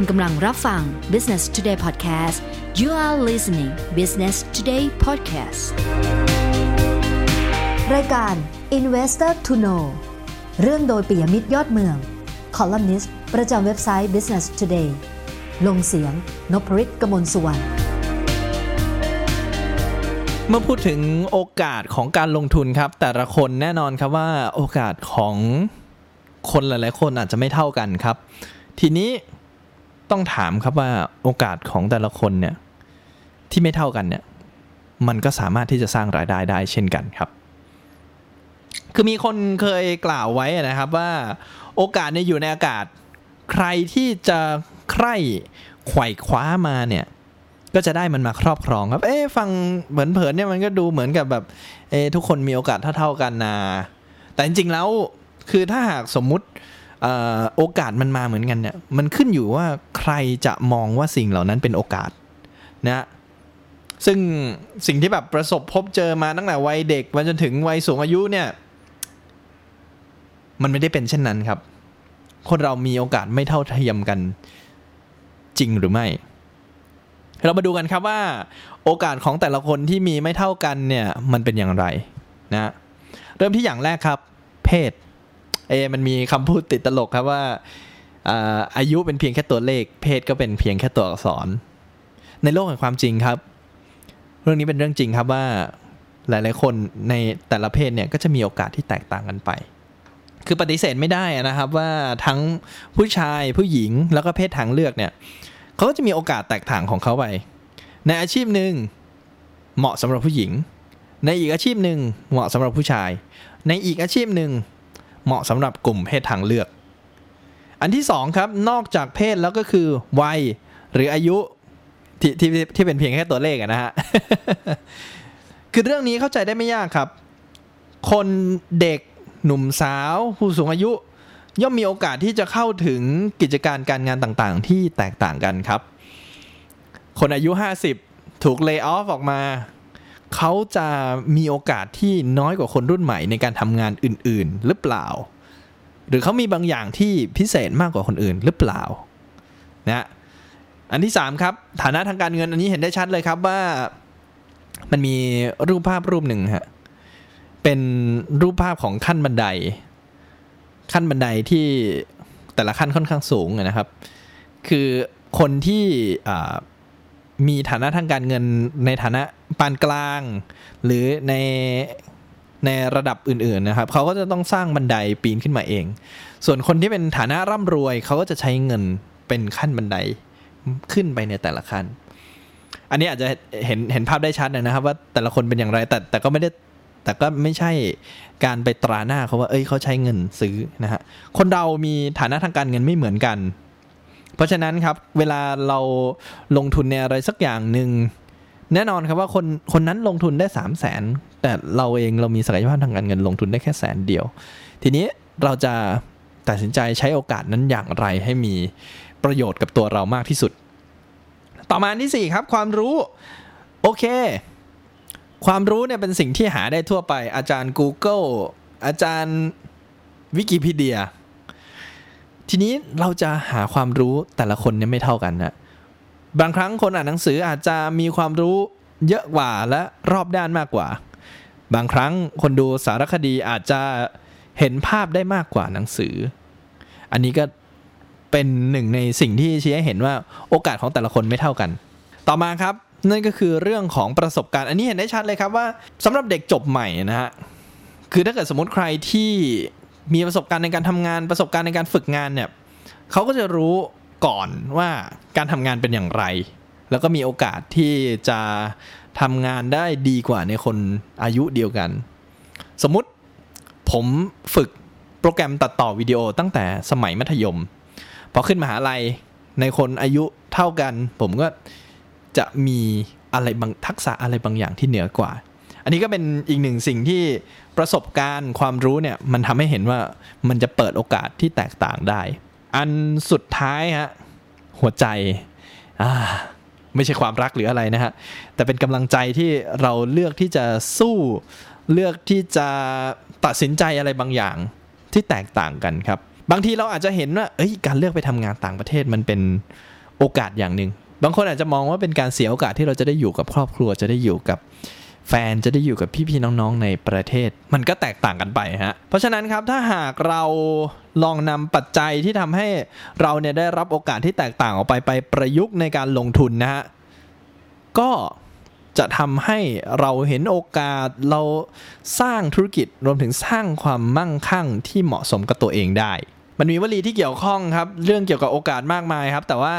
คุณกำลังรับฟัง Business Today Podcast you are listening Business Today Podcast รายการ Investor to Know เรื่องโดยปิยมิตรยอดเมือง คอลัมนิสต์ประจำเว็บไซต์ Business Today ลงเสียงนพริตกมลสุวรรณเมื่อพูดถึงโอกาสของการลงทุนครับ แต่ละคนแน่นอนครับว่าโอกาสของคนหลาย ๆ คนอาจจะไม่เท่ากันครับ ทีนี้ ต้องถามครับว่าโอกาสของแต่ละคนเนี่ยที่ไม่เท่ากันเนี่ยมันก็สามารถที่จะสร้างรายได้ได้เช่นกันครับ คือมีคนเคยกล่าวไว้นะครับว่าโอกาสเนี่ยอยู่ในอากาศ ใครที่จะใคร่ไขว่คว้ามาเนี่ยก็จะได้มันมาครอบครองครับ เอ๊ฟังเหมือนเผินเนี่ยมันก็ดูเหมือนกับแบบเอ๊ทุกคนมีโอกาสเท่าๆกันนะแต่จริงๆแล้วคือถ้าหากสมมุติ โอกาสมันมาเหมือนกันเนี่ยมันขึ้นอยู่ว่าใครจะมองว่าสิ่งเหล่านั้นเป็นโอกาสนะซึ่งสิ่งที่แบบประสบพบเจอมาตั้งแต่วัยเด็กมาจนถึงวัยสูงอายุเนี่ย มันไม่ได้เป็นเช่นนั้นครับ คนเรามีโอกาสไม่เท่าเทียมกันจริงหรือไม่ เรามาดูกันครับว่า โอกาสของแต่ละคนที่มีไม่เท่ากันเนี่ยมันเป็นอย่างไรนะเริ่มที่อย่างแรกครับ เพศ เอมันมีคำพูดติดตลกครับว่าอายุเป็นเพียงแค่ตัวเลข เพศก็เป็นเพียงแค่ตัวอักษร ในโลกแห่งความจริงครับ เรื่องนี้เป็นเรื่องจริงครับว่าหลาย ๆ คนในแต่ละเพศเนี่ยก็จะมีโอกาสที่แตกต่างกันไป คือปฏิเสธไม่ได้นะครับว่าทั้งผู้ชายผู้หญิงแล้วก็เพศทางเลือกเนี่ยเขาก็จะมีโอกาสแตกต่างของเขาไป ในอาชีพหนึ่งเหมาะสำหรับผู้หญิง ในอีกอาชีพหนึ่งเหมาะสำหรับผู้ชาย ในอีกอาชีพหนึ่ง เหมาะสำหรับกลุ่มเพศทางเลือก อันที่สองครับนอกจากเพศแล้วก็คือวัยหรืออายุที่ที่ที่เป็นเพียงแค่ตัวเลขนะฮะคือเรื่องนี้เข้าใจได้ไม่ยากครับ คนเด็กหนุ่มสาว ผู้สูงอายุ ย่อมมีโอกาสที่จะเข้าถึงกิจการการงานต่างๆ ที่แตกต่างกันครับ คนอายุ 50 ถูกเลิกออฟออกมา เขาจะมีโอกาสที่น้อยกว่าคนรุ่นใหม่ในการทำงานอื่น ๆ หรือเปล่า หรือเขามีบางอย่างที่พิเศษมากกว่าคนอื่นหรือเปล่านะอันที่ 3 ครับ ฐานะทางการเงินอันนี้เห็นได้ชัดเลยครับว่ามันมีรูปภาพรูปหนึ่งฮะเป็นรูปภาพของขั้นบันได ขั้นบันไดที่แต่ละขั้นค่อนข้างสูงนะครับ คือคนที่ มีฐานะทางการเงินในฐานะปานกลาง หรือในในระดับอื่นๆนะครับเขาก็จะต้องสร้างบันไดปีนขึ้นมาเอง ส่วนคนที่เป็นฐานะร่ำรวยเขาก็จะใช้เงินเป็นขั้นบันไดขึ้นไปในแต่ละขั้น อันนี้อาจจะเห็นเห็นภาพได้ชัดนะครับ ว่าแต่ละคนเป็นอย่างไรแต่แต่ก็ไม่ได้แต่ก็ไม่ใช่การไปตราหน้าเขาว่า เอ้ยเขาใช้เงินซื้อนะฮะ คนเรามีฐานะทางการเงินไม่เหมือนกัน เพราะฉะนั้นครับเวลาเราลงทุนในอะไรสักอย่างหนึ่งแน่นอนครับว่าคนคนนั้นลงทุนได้สามแสนแต่เราเองเรามีศักยภาพทางการเงินลงทุนได้แค่แสนเดียว ทีนี้เราจะตัดสินใจใช้โอกาสนั้นอย่างไรให้มีประโยชน์กับตัวเรามากที่สุด ต่อมาที่ 4 ครับ ความรู้ โอเค ความรู้เนี่ยเป็นสิ่งที่หาได้ทั่วไปอาจารย์ Google อาจารย์วิกิพีเดีย ทีนี้เราจะหาความรู้แต่ละคนเนี่ยไม่เท่ากันนะบางครั้งคนอ่านหนังสืออาจจะมีความรู้เยอะกว่าและรอบด้านมากกว่า บางครั้งคนดูสารคดีอาจจะเห็นภาพได้มากกว่าหนังสือ อันนี้ก็เป็นหนึ่งในสิ่งที่ชี้ให้เห็นว่าโอกาสของแต่ละคนไม่เท่ากัน ต่อมาครับนั่นก็คือเรื่องของประสบการณ์ อันนี้เห็นได้ชัดเลยครับว่าสำหรับเด็กจบใหม่นะฮะคือถ้าเกิดสมมติใครที่ มีประสบการณ์ในการทำงานประสบการณ์ในการฝึกงานเนี่ยเขาก็จะรู้ก่อนว่าการทำงานเป็นอย่างไร แล้วก็มีโอกาสที่จะทำงานได้ดีกว่าในคนอายุเดียวกัน สมมุติผมฝึกโปรแกรมตัดต่อวิดีโอตั้งแต่สมัยมัธยมพอขึ้นมหาลัยในคนอายุเท่ากัน ผมก็จะมีอะไรบางทักษะอะไรบางอย่างที่เหนือกว่า อันนี้ก็เป็นอีกหนึ่งสิ่งที่ประสบการณ์ความรู้เนี่ยมันทำให้เห็นว่ามันจะเปิดโอกาสที่แตกต่างได้ อันสุดท้ายฮะหัวใจอ่าไม่ใช่ความรักหรืออะไรนะฮะ แต่เป็นกำลังใจที่เราเลือกที่จะสู้เลือกที่จะตัดสินใจอะไรบางอย่างที่แตกต่างกันครับ บางทีเราอาจจะเห็นว่าเอ้ยการเลือกไปทำงานต่างประเทศมันเป็นโอกาสอย่างหนึ่งบางคนอาจจะมองว่าเป็นการเสียโอกาสที่เราจะได้อยู่กับครอบครัวจะได้อยู่กับ แฟนจะได้อยู่กับพี่ๆน้องๆในประเทศ มันก็แตกต่างกันไปฮะเพราะฉะนั้นครับถ้าหากเราลองนำปัจจัยที่ทำให้เราเนี่ยได้รับโอกาสที่แตกต่างออกไปไปประยุกต์ในการลงทุนนะฮะก็จะทำให้เราเห็นโอกาสเราสร้างธุรกิจรวมถึงสร้างความมั่งคั่งที่เหมาะสมกับตัวเองได้ มันมีวลีที่เกี่ยวข้องครับ เรื่องเกี่ยวกับโอกาสมากมายครับ แต่ว่า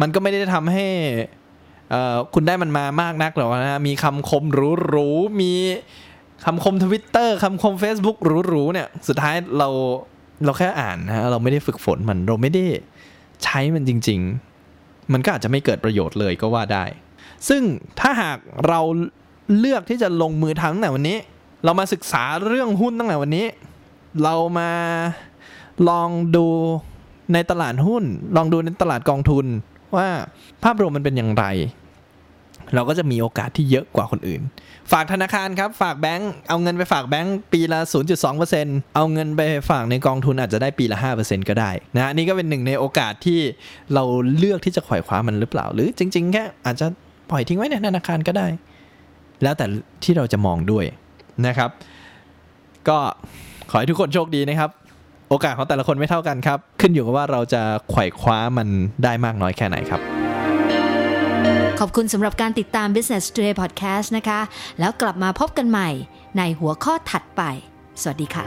มันก็ไม่ได้ทำให้ คุณได้มันมามากนักหรอกนะมีคำคมหรูๆมีคำคมทวิตเตอร์คำคม Facebook หรูๆเนี่ยสุดท้ายเราเราแค่อ่านนะเราไม่ได้ฝึกฝนมันเราไม่ได้ใช้มันจริง ๆ มันก็อาจจะไม่เกิดประโยชน์เลยก็ว่าได้ ซึ่งถ้าหากเราเลือกที่จะลงมือทำตั้งแต่วันนี้ เรามาศึกษาเรื่องหุ้นตั้งแต่วันนี้ เรามาลองดูในตลาดหุ้น ลองดูในตลาดกองทุน ว่าภาพรวมมันเป็นอย่างไร เราก็จะมีโอกาสที่เยอะกว่าคนอื่น ฝากธนาคารครับ ฝากแบงก์เอาเงินไปฝากแบงก์ปีละ 0.2%เอาเงินไปฝากในกองทุนอาจจะได้ปีละ 5%ก็ได้นะนี่ก็เป็นหนึ่งในโอกาสที่เราเลือกที่จะขวายคว้ามันหรือเปล่า หรือจริง ๆ แค่อาจจะปล่อยทิ้งไว้ในธนาคารก็ได้ แล้วแต่ที่เราจะมองด้วยนะครับ ก็ขอให้ทุกคนโชคดีนะครับ โอกาสของแต่ละคนไม่เท่ากันครับ ขึ้นอยู่กับว่าเราจะไขว่คว้ามันได้มากน้อยแค่ไหนครับ ขอบคุณสำหรับการติดตาม Business Today Podcast นะคะ แล้วกลับมาพบกันใหม่ในหัวข้อถัดไป สวัสดีค่ะ